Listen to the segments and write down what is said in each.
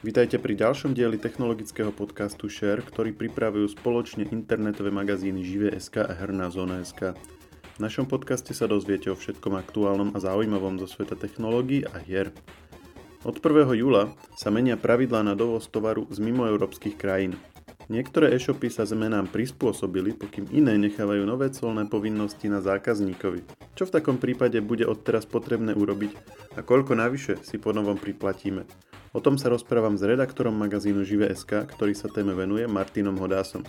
Vítajte pri ďalšom dieli technologického podcastu Share, ktorý pripravujú spoločne internetové magazíny Žive.sk a Herná zóna.sk. V našom podcaste sa dozviete o všetkom aktuálnom a zaujímavom zo sveta technológií a hier. Od 1. júla sa menia pravidlá na dovoz tovaru z mimoeurópskych krajín. Niektoré e-shopy sa zmenám prispôsobili, pokým iné nechávajú nové colné povinnosti na zákazníkovi. Čo v takom prípade bude odteraz potrebné urobiť a koľko navyše si po novom priplatíme? O tom sa rozprávam s redaktorom magazínu Žive.sk, ktorý sa téme venuje, Martinom Hodásom.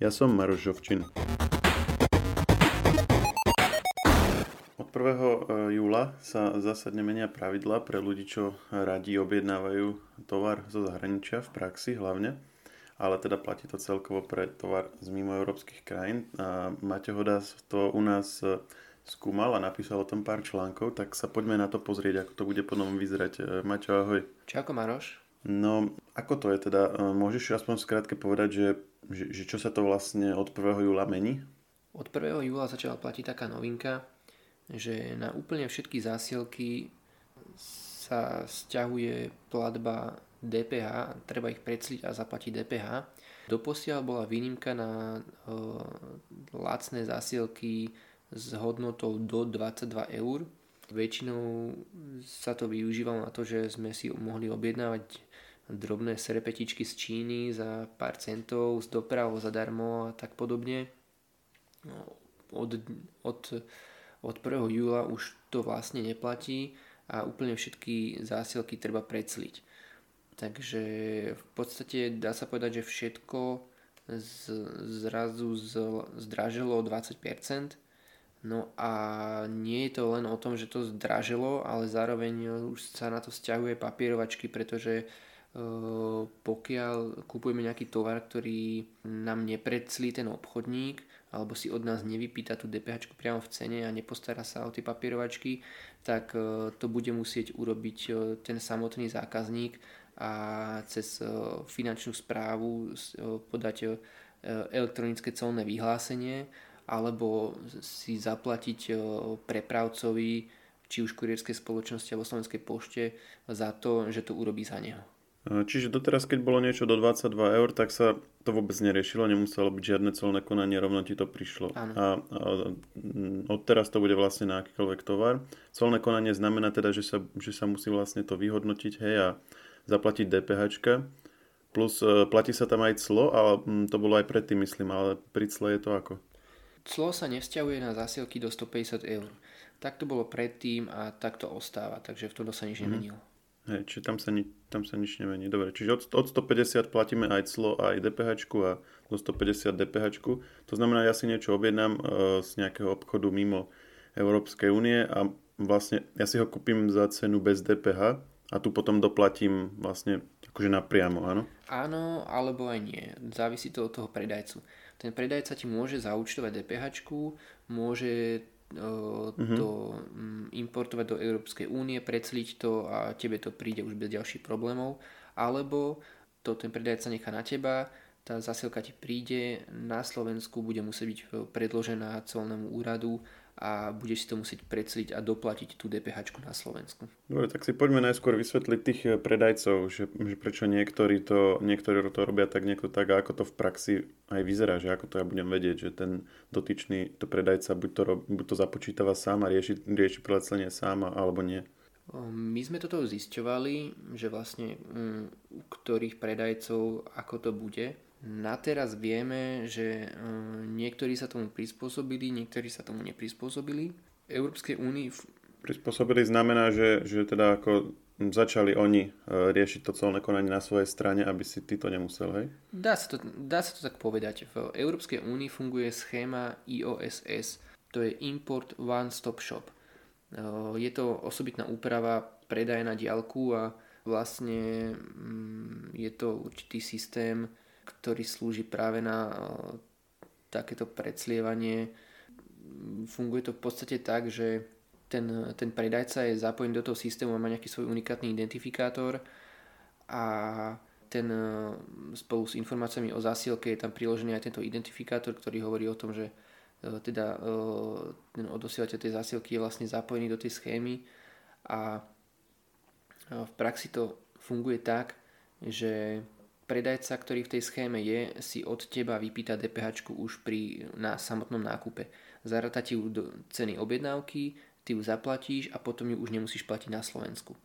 Ja som Maroš Žovčin. Od 1. E, júla sa zásadne menia pravidla pre ľudí, čo radi objednávajú tovar zo zahraničia, v praxi hlavne ale teda platí to celkovo pre tovar z mimo európskych krajín. A Hodás to u nás skúmal a napísal o tom pár článkov, tak sa poďme na to pozrieť, ako to bude potom vyzerať. E, Maťo, ahoj. Čauko, Maroš. No, ako to je teda? E, môžeš aspoň skrátke povedať, že, že, že čo sa to vlastne od 1. júla mení? Od 1. júla začala platiť taká novinka, že na úplne všetky zásielky sa stiahuje platba DPH, treba ich predsliť a zaplatiť DPH. Doposiaľ bola výnimka na e, lacné zásielky s hodnotou do 22 eur. Väčšinou sa to využívalo na to, že sme si mohli objednávať drobné serepetičky z Číny za pár centov, z dopravou zadarmo a tak podobne. No, od, od, od 1. júla už to vlastne neplatí a úplne všetky zásielky treba precliť. Takže v podstate dá sa povedať, že všetko z, zrazu z, zdražilo o 20%, No a nie je to len o tom, že to zdražilo, ale zároveň už sa na to stiahuje papierovačky, pretože e, pokiaľ kupujeme nejaký tovar, ktorý nám nepredslí ten obchodník, alebo si od nás nevypýta tú DPH priamo v cene a nepostará sa o tie papierovačky, tak e, to bude musieť urobiť e, ten samotný zákazník a cez finančnú správu podať elektronické colné vyhlásenie alebo si zaplatiť prepravcovi, či už kurierskej spoločnosti alebo slovenskej pošte za to, že to urobí za neho. Čiže doteraz, keď bolo niečo do 22 eur, tak sa to vôbec neriešilo, nemuselo byť žiadne colné konanie, rovno ti to prišlo. A, a odteraz to bude vlastne na akýkoľvek tovar. Colné konanie znamená teda, že sa, že sa musí vlastne to vyhodnotiť hej, a zaplatiť DPH. Plus e, platí sa tam aj clo, ale to bolo aj predtým, myslím, ale pri cle je to ako? Clo sa nevzťahuje na zásielky do 150 eur. Tak to bolo predtým a tak to ostáva, takže v tomto sa nič mm-hmm. nemenilo. Hej, čiže tam sa, ni- tam sa nič nemení. Dobre, čiže od, od 150 platíme aj clo, aj DPH a do 150 DPH. To znamená, ja si niečo objednám e, z nejakého obchodu mimo Európskej únie a vlastne ja si ho kúpim za cenu bez DPH a tu potom doplatím vlastne akože napriamo, áno? Áno, alebo aj nie. Závisí to od toho predajcu ten predajca ti môže zaučtovať DPH, môže uh-huh. to um, importovať do Európskej únie, precliť to a tebe to príde už bez ďalších problémov, alebo to ten predajca nechá na teba, tá zasielka ti príde, na Slovensku bude musieť byť predložená colnému úradu a budeš si to musieť predsliť a doplatiť tú DPH na Slovensku. Dobre, tak si poďme najskôr vysvetliť tých eh, predajcov, že, že prečo niektorí to, niektorí to robia tak, niekto tak a ako to v praxi aj vyzerá, že ako to ja budem vedieť, že ten dotyčný to predajca buď to, buď to započítava sám a rieši, rieši preclenie sám alebo nie. My sme toto zisťovali, že vlastne mm, u ktorých predajcov ako to bude na teraz vieme, že eh, niektorí sa tomu prispôsobili, niektorí sa tomu neprispôsobili. Európskej únii... Prispôsobili znamená, že, že teda ako začali oni eh, riešiť to colné konanie na svojej strane, aby si ty to nemusel, hej? Dá sa to, dá sa to tak povedať. V Európskej únii funguje schéma IOSS, to je Import One Stop Shop. Eh, je to osobitná úprava predaje na diálku a vlastne mm, je to určitý systém, ktorý slúži práve na takéto predslievanie. Funguje to v podstate tak, že ten, ten predajca je zapojený do toho systému a má nejaký svoj unikátny identifikátor a ten spolu s informáciami o zásielke je tam priložený aj tento identifikátor, ktorý hovorí o tom, že teda ten odosielateľ tej zásielky je vlastne zapojený do tej schémy a v praxi to funguje tak, že predajca, ktorý v tej schéme je, si od teba vypýta DPH už pri, na samotnom nákupe. Zaráta ti ju do ceny objednávky, ty ju zaplatíš a potom ju už nemusíš platiť na Slovensku.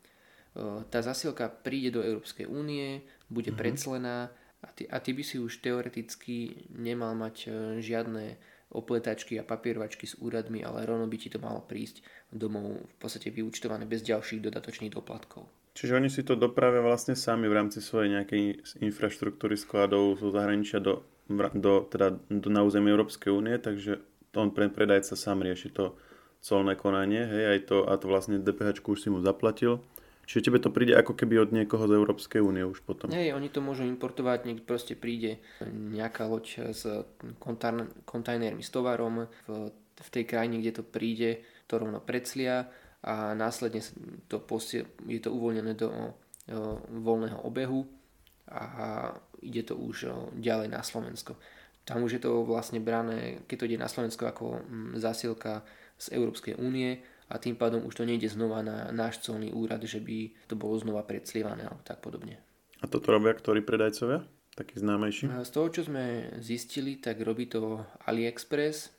Tá zasielka príde do Európskej únie, bude mm-hmm. predslená a ty, a ty by si už teoreticky nemal mať e, žiadne opletačky a papierovačky s úradmi, ale rovno by ti to malo prísť domov v podstate vyučtované bez ďalších dodatočných doplatkov. Čiže oni si to dopravia vlastne sami v rámci svojej nejakej infraštruktúry skladov zo zahraničia do, do, teda do, na území Európskej únie, takže on pre predajca sám rieši to colné konanie, hej, aj to, a to vlastne DPH už si mu zaplatil. Čiže tebe to príde ako keby od niekoho z Európskej únie už potom. Hej, oni to môžu importovať, niekde proste príde nejaká loď s kontajnermi s tovarom v, v tej krajine, kde to príde, to rovno predslia a následne to posie, je to uvoľnené do o, voľného obehu a ide to už o, ďalej na Slovensko. Tam už je to vlastne brané, keď to ide na Slovensko ako mm, zásielka z Európskej únie a tým pádom už to nejde znova na náš colný úrad, že by to bolo znova predslievané alebo tak podobne. A toto robia ktorí predajcovia? Taký známejší? Z toho, čo sme zistili, tak robí to AliExpress,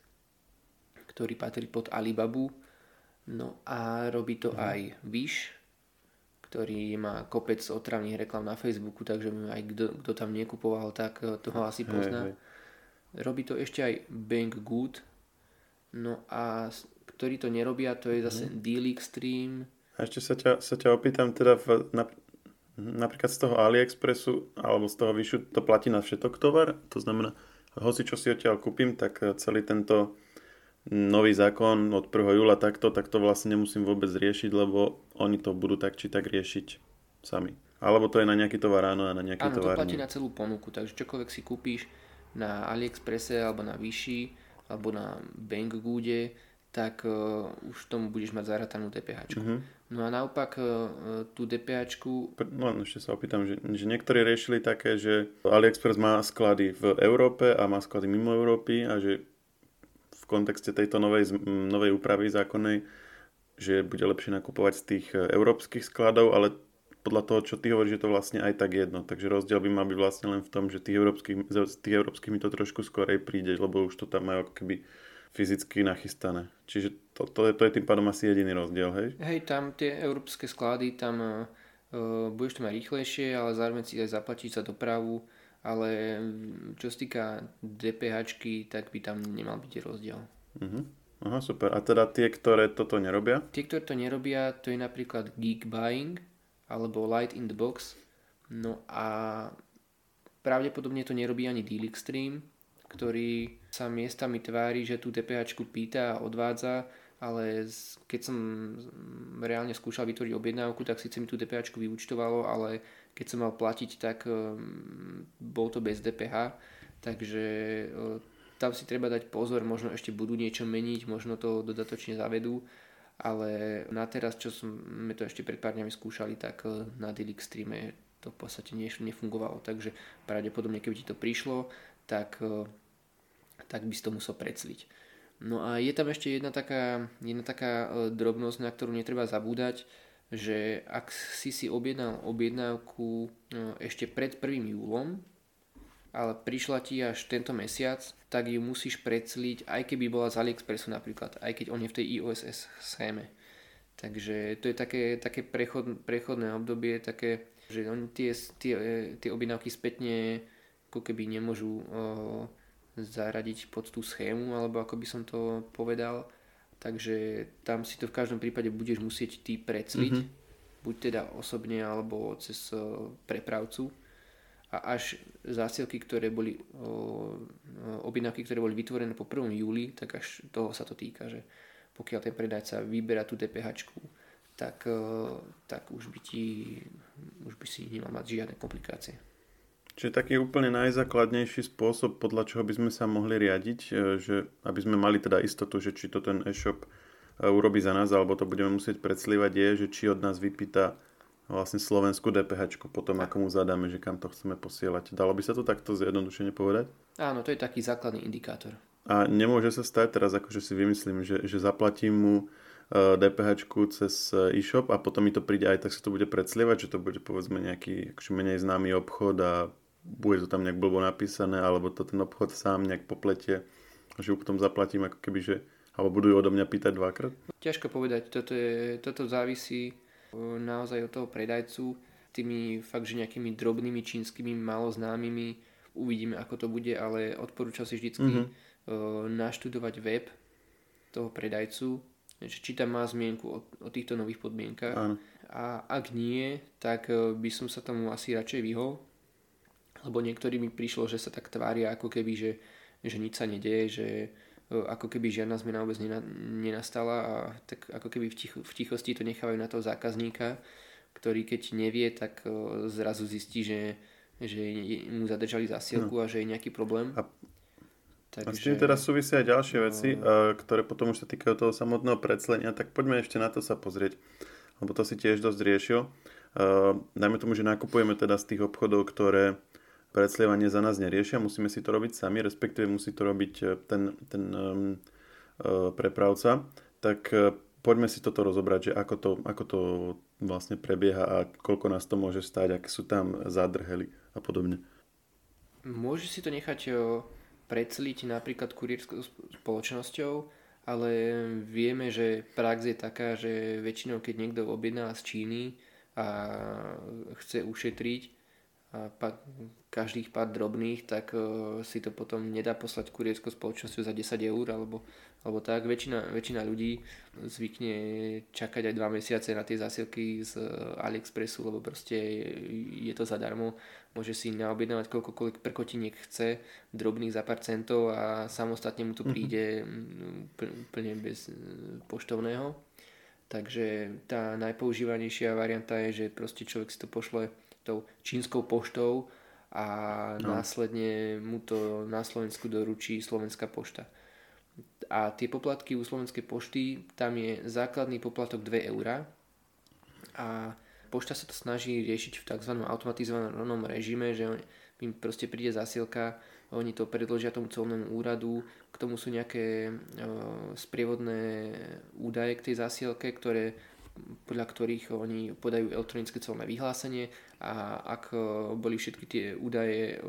ktorý patrí pod Alibabu No a robí to mhm. aj Wish, ktorý má kopec otravných reklam na Facebooku, takže aj kto, kto tam nekupoval, tak eh, toho asi pozná. Hej, hej. Robí to ešte aj Bank Good, no a ktorí to nerobia, to je zase mm. Deal Extreme. A ešte sa ťa, sa ťa opýtam teda v, na, napríklad z toho AliExpressu alebo z toho Wishu to platí na všetok tovar, to znamená, hoci čo si odtiaľ kúpim, tak eh, celý tento nový zákon od 1. júla takto, tak to vlastne nemusím vôbec riešiť, lebo oni to budú tak či tak riešiť sami. Alebo to je na nejaký tovar áno a na nejaký tovar Áno, to platí na celú ponuku, takže čokoľvek si kúpíš na AliExpresse alebo na Vyši alebo na Banggoode, tak uh, už tomu budeš mať zaratanú DPH. Uh-huh. Mhm. No a naopak uh, tú DPH... No ešte sa opýtam, že, že niektorí riešili také, že AliExpress má sklady v Európe a má sklady mimo Európy a že v kontexte tejto novej, novej úpravy zákonnej, že bude lepšie nakupovať z tých e, európskych skladov, ale podľa toho, čo ty hovoríš, je to vlastne aj tak jedno. Takže rozdiel by mal byť vlastne len v tom, že tých európskych, z tých európskych mi to trošku skorej príde, lebo už to tam majú ako keby fyzicky nachystané. Čiže to, to, je, to je tým pádom asi jediný rozdiel, hej? Hej, tam tie európske sklady, tam uh, budeš to mať rýchlejšie, ale zároveň si aj zaplatíš za dopravu ale čo sa týka DPH, tak by tam nemal byť rozdiel. Uh-huh. Aha, super. A teda tie, ktoré toto nerobia? Tie, ktoré to nerobia, to je napríklad Geek Buying alebo Light in the Box. No a pravdepodobne to nerobí ani Deal Extreme, ktorý sa miestami tvári, že tú DPH pýta a odvádza, ale keď som reálne skúšal vytvoriť objednávku, tak síce mi tú DPH vyúčtovalo, ale keď som mal platiť, tak um, bol to bez DPH, takže uh, tam si treba dať pozor, možno ešte budú niečo meniť, možno to dodatočne zavedú, ale na teraz, čo sme to ešte pred pár dňami skúšali, tak uh, na Dilix streame to v podstate nefungovalo, takže pravdepodobne keby ti to prišlo, tak, uh, tak by si to musel precliť. No a je tam ešte jedna taká, jedna taká drobnosť, na ktorú netreba zabúdať, že ak si si objednal objednávku no, ešte pred 1. júlom, ale prišla ti až tento mesiac, tak ju musíš precliť, aj keby bola z AliExpressu napríklad, aj keď on je v tej IOSS schéme. Takže to je také, také prechod, prechodné obdobie, také, že oni tie, tie, tie objednávky spätne ako keby nemôžu o, zaradiť pod tú schému, alebo ako by som to povedal takže tam si to v každom prípade budeš musieť ty precliť, mm-hmm. buď teda osobne alebo cez uh, prepravcu a až zásielky, ktoré boli objednávky, ktoré boli vytvorené po 1. júli, tak až toho sa to týka, že pokiaľ ten predajca vyberá tú DPH, tak, tak už by ti už by si nemal mať žiadne komplikácie. Čiže taký úplne najzákladnejší spôsob, podľa čoho by sme sa mohli riadiť, e, že aby sme mali teda istotu, že či to ten e-shop e, urobí za nás, alebo to budeme musieť predslívať, je, že či od nás vypýta vlastne slovenskú DPH, potom ako mu zadáme, že kam to chceme posielať. Dalo by sa to takto zjednodušene povedať? Áno, to je taký základný indikátor. A nemôže sa stať teraz, akože si vymyslím, že, že zaplatím mu DPH cez e-shop a potom mi to príde aj tak sa to bude predslievať, že to bude povedzme nejaký akože menej známy obchod a bude to tam nejak blbo napísané, alebo to ten obchod sám nejak popletie, že ju potom zaplatím ako keby, že alebo budú ju odo mňa pýtať dvakrát? Ťažko povedať, toto, je, toto závisí naozaj od toho predajcu, tými fakt, že nejakými drobnými čínskymi malo známymi uvidíme, ako to bude, ale odporúčam si vždycky mm-hmm. naštudovať web toho predajcu, či tam má zmienku o, o týchto nových podmienkach. Áno. A ak nie, tak e, by som sa tomu asi radšej vyhol, lebo niektorí mi prišlo, že sa tak tvária, ako keby, že, že nič sa nedieje, že e, ako keby žiadna zmena vôbec nenastala a tak ako keby v, ticho, v tichosti to nechávajú na toho zákazníka, ktorý keď nevie, tak zrazu zistí, že že mu zadržali zasielku no. a že je nejaký problém. A, Takže, a s tým teraz súvisia aj ďalšie no, veci, ktoré potom už sa týkajú toho samotného predslenia, tak poďme ešte na to sa pozrieť, lebo to si tiež dosť riešil. Uh, dajme tomu, že nakupujeme teda z tých obchodov, ktoré predslievanie za nás neriešia, musíme si to robiť sami, respektíve musí to robiť e, ten, ten um, prepravca, tak uh, poďme si toto rozobrať, že ako to, ako to vlastne prebieha a koľko nás to môže stať, aké sú tam zádrhely a podobne. Môže si to nechať predsliť napríklad kurierskou spoločnosťou, ale vieme, že prax je taká, že väčšinou keď niekto objedná z Číny a chce ušetriť a každých pár drobných, tak si to potom nedá poslať kurierskou spoločnosťou za 10 eur alebo lebo tak väčšina, väčšina ľudí zvykne čakať aj dva mesiace na tie zásielky z AliExpressu, lebo proste je to zadarmo. Môže si naobjednávať koľkokoľvek prkotiniek chce, drobných za pár centov a samostatne mu to mhm. príde úplne bez poštovného. Takže tá najpoužívanejšia varianta je, že proste človek si to pošle tou čínskou poštou a no. následne mu to na Slovensku doručí Slovenská pošta a tie poplatky u Slovenskej pošty, tam je základný poplatok 2 eurá a pošta sa to snaží riešiť v tzv. automatizovanom režime, že im proste príde zasielka, oni to predložia tomu colnému úradu, k tomu sú nejaké e, sprievodné údaje k tej zasielke, ktoré podľa ktorých oni podajú elektronické colné vyhlásenie a ak boli všetky tie údaje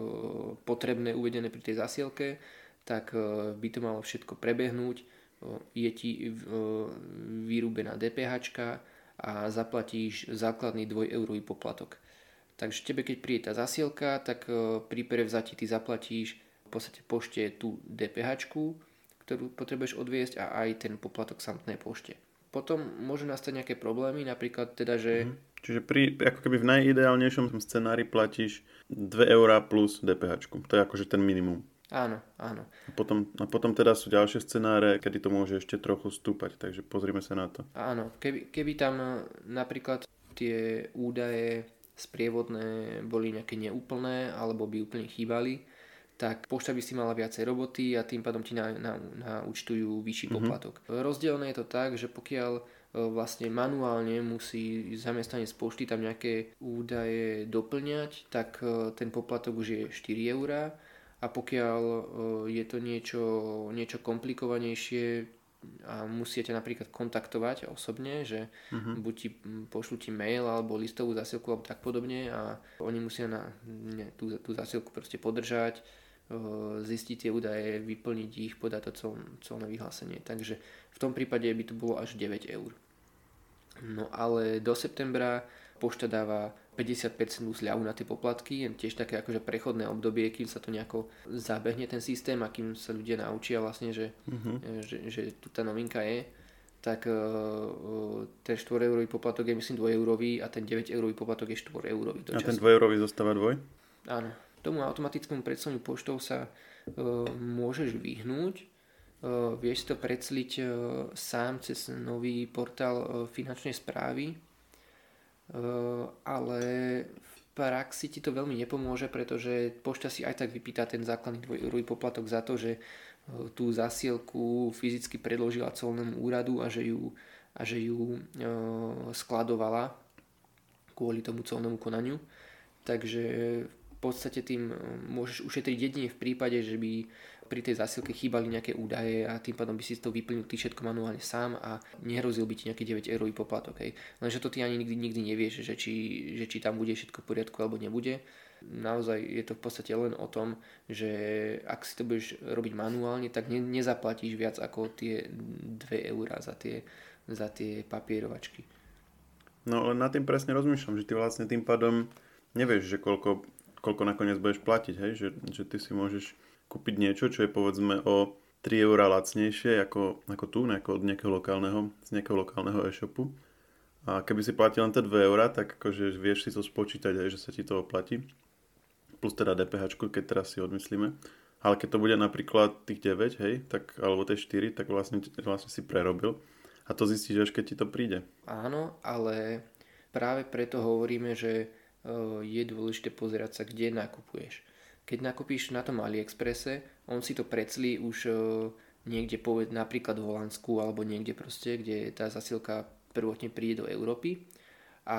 potrebné uvedené pri tej zasielke, tak e, by to malo všetko prebehnúť, e, je ti e, vyrúbená DPH a zaplatíš základný 2 eurový poplatok. Takže tebe keď príde tá zasielka, tak pri prevzati ty zaplatíš v podstate pošte tú DPH, ktorú potrebuješ odviesť a aj ten poplatok samotnej pošte. Potom môžu nastať nejaké problémy, napríklad teda, že... Mm. Čiže pri, ako keby v najideálnejšom scenári platíš 2 eurá plus DPH. To je akože ten minimum. Áno, áno. A potom, a potom teda sú ďalšie scenáre, kedy to môže ešte trochu stúpať, takže pozrime sa na to. Áno, keby, keby tam e, napríklad tie údaje sprievodné boli nejaké neúplné alebo by úplne chýbali, tak pošta by si mala viacej roboty a tým pádom ti na, na, na účtujú vyšší mm-hmm. poplatok. Rozdielne je to tak, že pokiaľ e, vlastne manuálne musí zamestnanec pošty tam nejaké údaje doplňať, tak e, ten poplatok už je 4 eurá a pokiaľ e, je to niečo, niečo komplikovanejšie a musíte napríklad kontaktovať osobne, že uh-huh. buď ti pošlu ti mail alebo listovú zasielku alebo tak podobne a oni musia na ne, tú, tú zasielku proste podržať, zistiť tie údaje, vyplniť ich, podať to cel, celné vyhlásenie. Takže v tom prípade by to bolo až 9 eur. No ale do septembra pošta dáva 50% zľavu na tie poplatky, je tiež také akože prechodné obdobie, kým sa to nejako zabehne ten systém a kým sa ľudia naučia vlastne, že, uh-huh. že, že tu tá novinka je, tak uh, ten 4 eurový poplatok je myslím 2 eurový a ten 9 eurový poplatok je 4 eurový. A ten 2 eurový zostáva dvoj? Áno. Tomu automatickému predslaniu poštou sa uh, môžeš vyhnúť. Uh, vieš to predsliť uh, sám cez nový portál uh, finančnej správy Eh, ale v praxi ti to veľmi nepomôže, pretože pošta si aj tak vypýta ten základný dvojeurový poplatok za to, že eh, tú zasielku fyzicky predložila colnému úradu a že ju, a že ju eh, skladovala kvôli tomu colnému konaniu. Takže podstate tým môžeš ušetriť jedine v prípade, že by pri tej zásilke chýbali nejaké údaje a tým pádom by si to vyplnil ty všetko manuálne sám a nehrozil by ti nejaký 9 eurový poplatok. Hej. Lenže to ty ani nikdy, nikdy nevieš, že či, že či tam bude všetko v poriadku alebo nebude. Naozaj je to v podstate len o tom, že ak si to budeš robiť manuálne, tak ne, nezaplatíš viac ako tie 2 eurá za tie, za tie papierovačky. No len na tým presne rozmýšľam, že ty vlastne tým pádom nevieš, že koľko, koľko nakoniec budeš platiť, hej? Že, že ty si môžeš kúpiť niečo, čo je povedzme o 3 eurá lacnejšie ako, ako tu, nejako od nejakého lokálneho, z nejakého lokálneho e-shopu. A keby si platil len tie 2 eurá, tak akože vieš si to spočítať aj, že sa ti to oplatí. Plus teda DPH, keď teraz si odmyslíme. Ale keď to bude napríklad tých 9, hej, tak, alebo tie 4, tak vlastne, vlastne si prerobil. A to zistíš až keď ti to príde. Áno, ale práve preto hovoríme, že je dôležité pozerať sa, kde nakupuješ keď nakúpíš na tom AliExpresse, on si to preclí už e, niekde poved, napríklad v Holandsku alebo niekde proste, kde tá zasilka prvotne príde do Európy a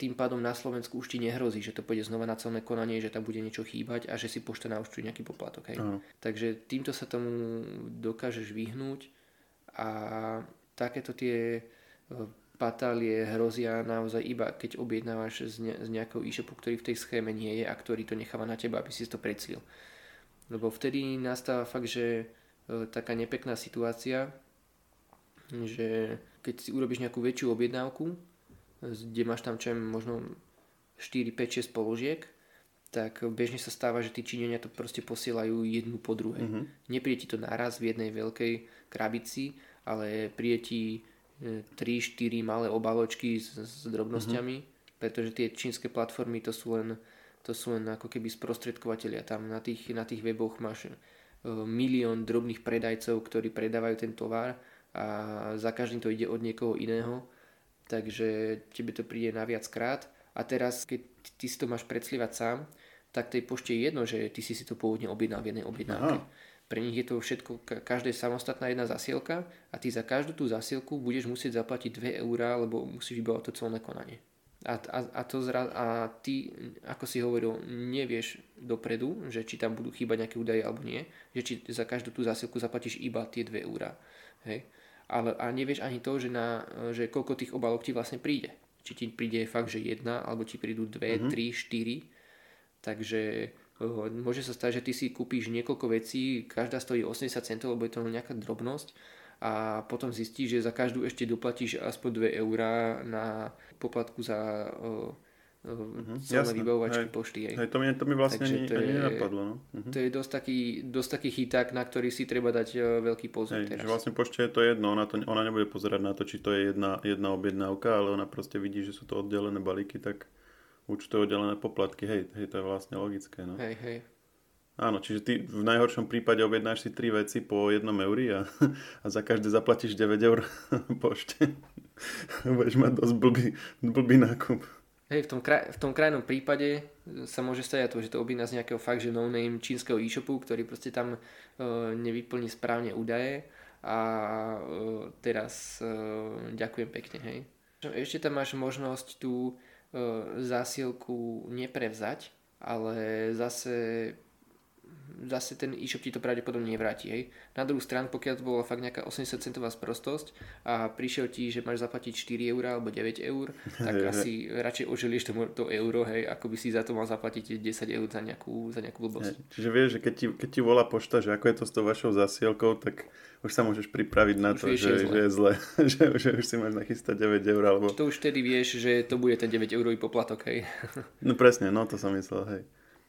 tým pádom na Slovensku už ti nehrozí, že to pôjde znova na celné konanie, že tam bude niečo chýbať a že si pošta naučtuje nejaký poplatok. Hej. Uh-huh. Takže týmto sa tomu dokážeš vyhnúť a takéto tie e, patálie hrozia naozaj iba keď objednávaš z, ne, z nejakého e-shopu, ktorý v tej schéme nie je a ktorý to necháva na teba, aby si to preclil. Lebo vtedy nastáva fakt, že e, taká nepekná situácia, že keď si urobíš nejakú väčšiu objednávku, kde máš tam čo možno 4, 5, 6 položiek, tak bežne sa stáva, že tí Číňania to proste posielajú jednu po druhej. Mm-hmm. Nepríde ti to naraz v jednej veľkej krabici, ale príde ti 3-4 malé obaločky s, s drobnosťami, mm-hmm. pretože tie čínske platformy to sú len, to sú len ako keby sprostredkovateľia. Tam na tých, na tých weboch máš uh, milión drobných predajcov, ktorí predávajú ten tovar a za každým to ide od niekoho iného, takže tebe to príde na viac krát a teraz keď ty si to máš predslivať sám, tak tej pošte je jedno, že ty si si to pôvodne objednal v jednej objednávke. Aha pre nich je to všetko, každá je samostatná jedna zasielka a ty za každú tú zasielku budeš musieť zaplatiť 2 eurá, lebo musíš vybavať to celné konanie. A, a, a, to zra, a ty, ako si hovoril, nevieš dopredu, že či tam budú chýbať nejaké údaje alebo nie, že či za každú tú zasielku zaplatíš iba tie 2 eurá. Hej? Ale, a nevieš ani to, že, na, že koľko tých obalok ti vlastne príde. Či ti príde fakt, že jedna, alebo ti prídu dve, mm-hmm. tri, štyri. Takže Môže sa stať, že ty si kúpíš niekoľko vecí, každá stojí 80 centov, lebo je to nejaká drobnosť a potom zistíš, že za každú ešte doplatíš aspoň 2 eurá na poplatku za uh, uh, celé vybavovačky hej, pošty. Hej. Hej, to, mi, to mi vlastne ani, to je, ani nenapadlo. No. Uh-huh. To je dosť taký, dosť taký chyták, na ktorý si treba dať uh, veľký pozor hej, teraz. Že vlastne pošte je to jedno, ona, to, ona nebude pozerať na to, či to je jedna, jedna objednávka, ale ona proste vidí, že sú to oddelené balíky, tak účtové oddelené poplatky, hej, hej, to je vlastne logické. No. Hej, hej. Áno, čiže ty v najhoršom prípade objednáš si tri veci po jednom euri a, a za každé zaplatíš 9 eur pošte. Budeš mať dosť blbý, blbý nákup. Hej, v tom, kraj, v tom krajnom prípade sa môže stať to, že to objedná z nejakého fakt, že no-name čínskeho e-shopu, ktorý proste tam uh, nevyplní správne údaje a uh, teraz uh, ďakujem pekne, hej. Ešte tam máš možnosť tu E, zásielku neprevzať, ale zase zase ten e-shop ti to pravdepodobne nevráti. Hej. Na druhú stranu, pokiaľ to bola fakt nejaká 80 centová sprostosť a prišiel ti, že máš zaplatiť 4 eur alebo 9 eur, tak hej, asi hej. radšej oželieš to, to euro, hej, ako by si za to mal zaplatiť 10 eur za nejakú, za nejakú blbosť. Hej. Čiže vieš, že keď ti, keď ti volá pošta, že ako je to s tou vašou zasielkou, tak už sa môžeš pripraviť na už to, vieš, že, je že je zle, že, že už si máš nachystať 9 eur. Alebo... To už vtedy vieš, že to bude ten 9 eurový poplatok, hej. No presne, no to som myslel, hej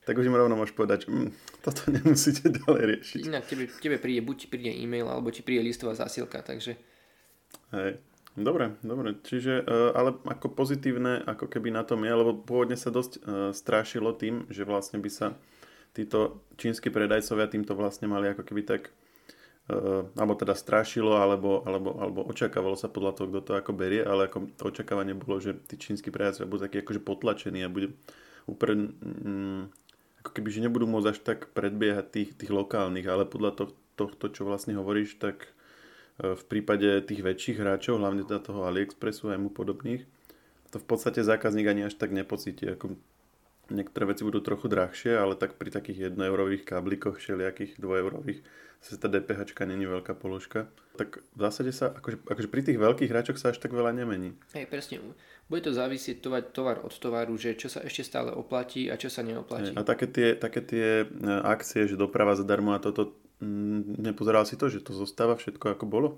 tak už im rovno môžeš povedať, že mm, toto nemusíte ďalej riešiť. Inak tebe, tebe príde, buď príde e-mail, alebo ti príde listová zásielka, takže... Hej, dobre, dobre, čiže, uh, ale ako pozitívne, ako keby na tom je, lebo pôvodne sa dosť uh, strášilo tým, že vlastne by sa títo čínsky predajcovia týmto vlastne mali ako keby tak uh, alebo teda strašilo, alebo, alebo, alebo očakávalo sa podľa toho, kto to ako berie, ale ako to očakávanie bolo, že tí čínsky predajcovia budú takí akože potlačení a bude mm, ako keby, že nebudú môcť až tak predbiehať tých, tých lokálnych, ale podľa to, tohto, čo vlastne hovoríš, tak e, v prípade tých väčších hráčov, hlavne teda toho AliExpressu a mu podobných, to v podstate zákazník ani až tak nepocíti. Ako niektoré veci budú trochu drahšie, ale tak pri takých 1 eurových káblikoch, všelijakých 2 eurových, sa tá DPH není veľká položka. Tak v zásade sa, akože, akože pri tých veľkých hráčoch sa až tak veľa nemení. Hej, presne. Bude to závisieť tovar, tovar od tovaru, že čo sa ešte stále oplatí a čo sa neoplatí. Hej, a také tie, také tie e, akcie, že doprava zadarmo a toto, mm, nepozeral si to, že to zostáva všetko ako bolo?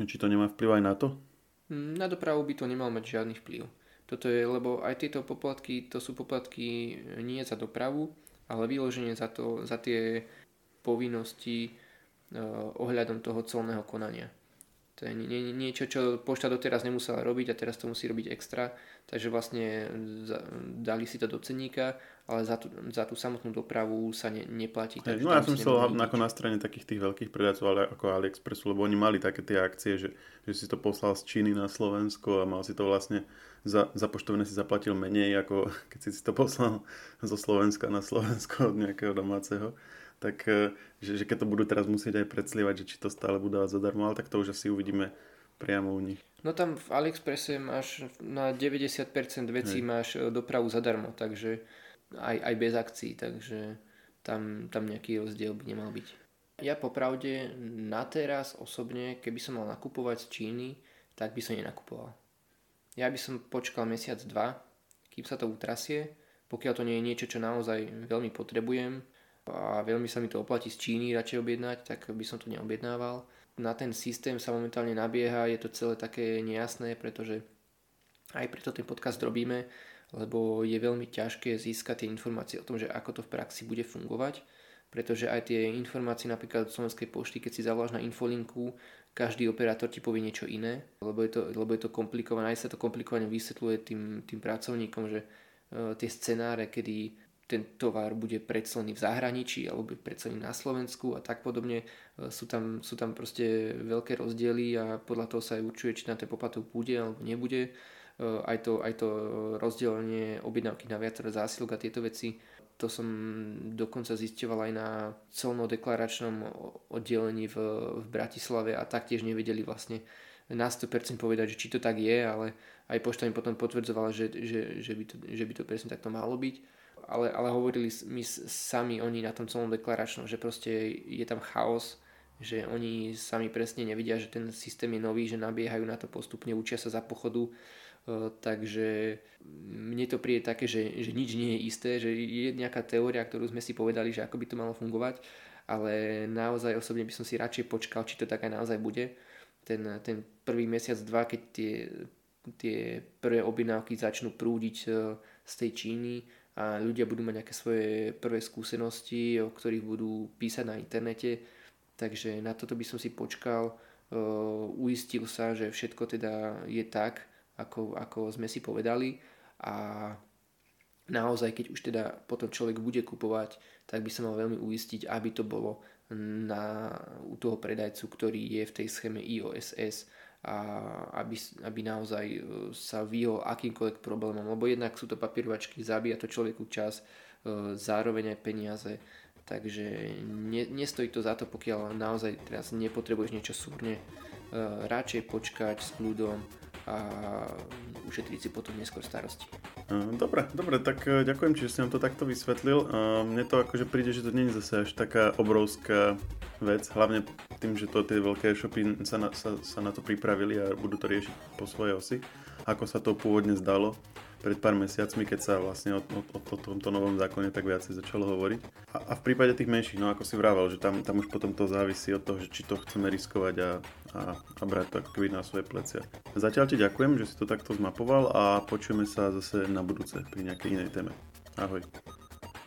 Či to nemá vplyv aj na to? Mm, na dopravu by to nemal mať žiadny vplyv. Toto je, lebo aj tieto poplatky, to sú poplatky nie za dopravu, ale vyloženie za, to, za tie povinnosti uh, ohľadom toho colného konania. To je nie, niečo, čo pošta doteraz nemusela robiť a teraz to musí robiť extra, takže vlastne dali si to do cenníka, ale za tú, za tú samotnú dopravu sa ne, neplatí. Hey, no ja som myslel ako na strane takých tých veľkých predajcov, ale ako AliExpressu, lebo oni mali také tie akcie, že, že si to poslal z Číny na Slovensko a mal si to vlastne za, za poštovné si zaplatil menej, ako keď si to poslal zo Slovenska na Slovensko od nejakého domáceho tak e, že, že keď to budú teraz musieť aj predslievať, že či to stále budú dávať zadarmo, ale tak to už asi uvidíme priamo u nich. No tam v AliExpresse máš na 90% vecí Hej. máš e, dopravu zadarmo, takže aj, aj bez akcií, takže tam, tam nejaký rozdiel by nemal byť. Ja popravde na teraz osobne, keby som mal nakupovať z Číny, tak by som nenakupoval. Ja by som počkal mesiac, dva, kým sa to utrasie, pokiaľ to nie je niečo, čo naozaj veľmi potrebujem, a veľmi sa mi to oplatí z Číny radšej objednať, tak by som to neobjednával. Na ten systém sa momentálne nabieha, je to celé také nejasné, pretože aj preto ten podcast robíme, lebo je veľmi ťažké získať tie informácie o tom, že ako to v praxi bude fungovať, pretože aj tie informácie napríklad od Slovenskej pošty, keď si zavoláš na infolinku, každý operátor ti povie niečo iné, lebo je to, lebo je to komplikované, aj sa to komplikovane vysvetľuje tým, tým pracovníkom, že uh, tie scenáre, kedy ten tovar bude predselný v zahraničí alebo bude predselný na Slovensku a tak podobne. E, sú tam, sú tam proste veľké rozdiely a podľa toho sa aj určuje, či na ten poplatok bude alebo nebude. E, aj to, aj to rozdelenie objednávky na viaceré zásilok a tieto veci. To som dokonca zisťoval aj na colno-deklaračnom oddelení v, v Bratislave a taktiež nevedeli vlastne na 100% povedať, že či to tak je, ale aj pošta mi potom potvrdzovala, že, že, že, by to, že by to presne takto malo byť ale, ale hovorili mi sami oni na tom celom deklaračnom, že proste je tam chaos, že oni sami presne nevidia, že ten systém je nový, že nabiehajú na to postupne, učia sa za pochodu, e, takže mne to príde také, že, že nič nie je isté, že je nejaká teória, ktorú sme si povedali, že ako by to malo fungovať, ale naozaj osobne by som si radšej počkal, či to tak aj naozaj bude. Ten, ten prvý mesiac, dva, keď tie, tie prvé objednávky začnú prúdiť e, z tej Číny, a ľudia budú mať nejaké svoje prvé skúsenosti, o ktorých budú písať na internete. Takže na toto by som si počkal, uistil sa, že všetko teda je tak, ako, ako sme si povedali. A naozaj, keď už teda potom človek bude kupovať, tak by sa mal veľmi uistiť, aby to bolo na, u toho predajcu, ktorý je v tej schéme IOSS a aby, aby naozaj e, sa vyhol akýmkoľvek problémom, lebo jednak sú to papierovačky, zabíja to človeku čas, e, zároveň aj peniaze, takže ne, nestojí to za to, pokiaľ naozaj teraz nepotrebuješ niečo súrne, e, radšej počkať s kľudom a ušetriť si potom neskôr starosti. Dobre, dobre, tak ďakujem, že si nám to takto vysvetlil. Mne to akože príde, že to nie je zase až taká obrovská vec, hlavne tým, že to tie veľké shopy sa na, sa, sa na to pripravili a budú to riešiť po svojej osi, ako sa to pôvodne zdalo pred pár mesiacmi, keď sa vlastne o, o, o tomto novom zákone tak viacej začalo hovoriť. A, a v prípade tých menších, no ako si vravel, že tam, tam už potom to závisí od toho, že či to chceme riskovať a, a, a brať to ako na svoje plecia. Zatiaľ ti ďakujem, že si to takto zmapoval a počujeme sa zase na budúce pri nejakej inej téme. Ahoj.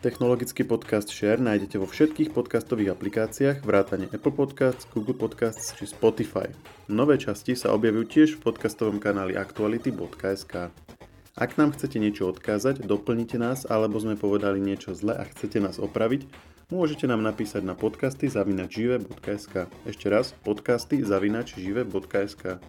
Technologický podcast Share nájdete vo všetkých podcastových aplikáciách vrátane Apple Podcasts, Google Podcasts či Spotify. Nové časti sa objavujú tiež v podcastovom kanáli aktuality.sk. Ak nám chcete niečo odkázať, doplnite nás alebo sme povedali niečo zle a chcete nás opraviť, môžete nám napísať na podcasty zavinačžive.sk. Ešte raz, podcasty zavinačžive.sk.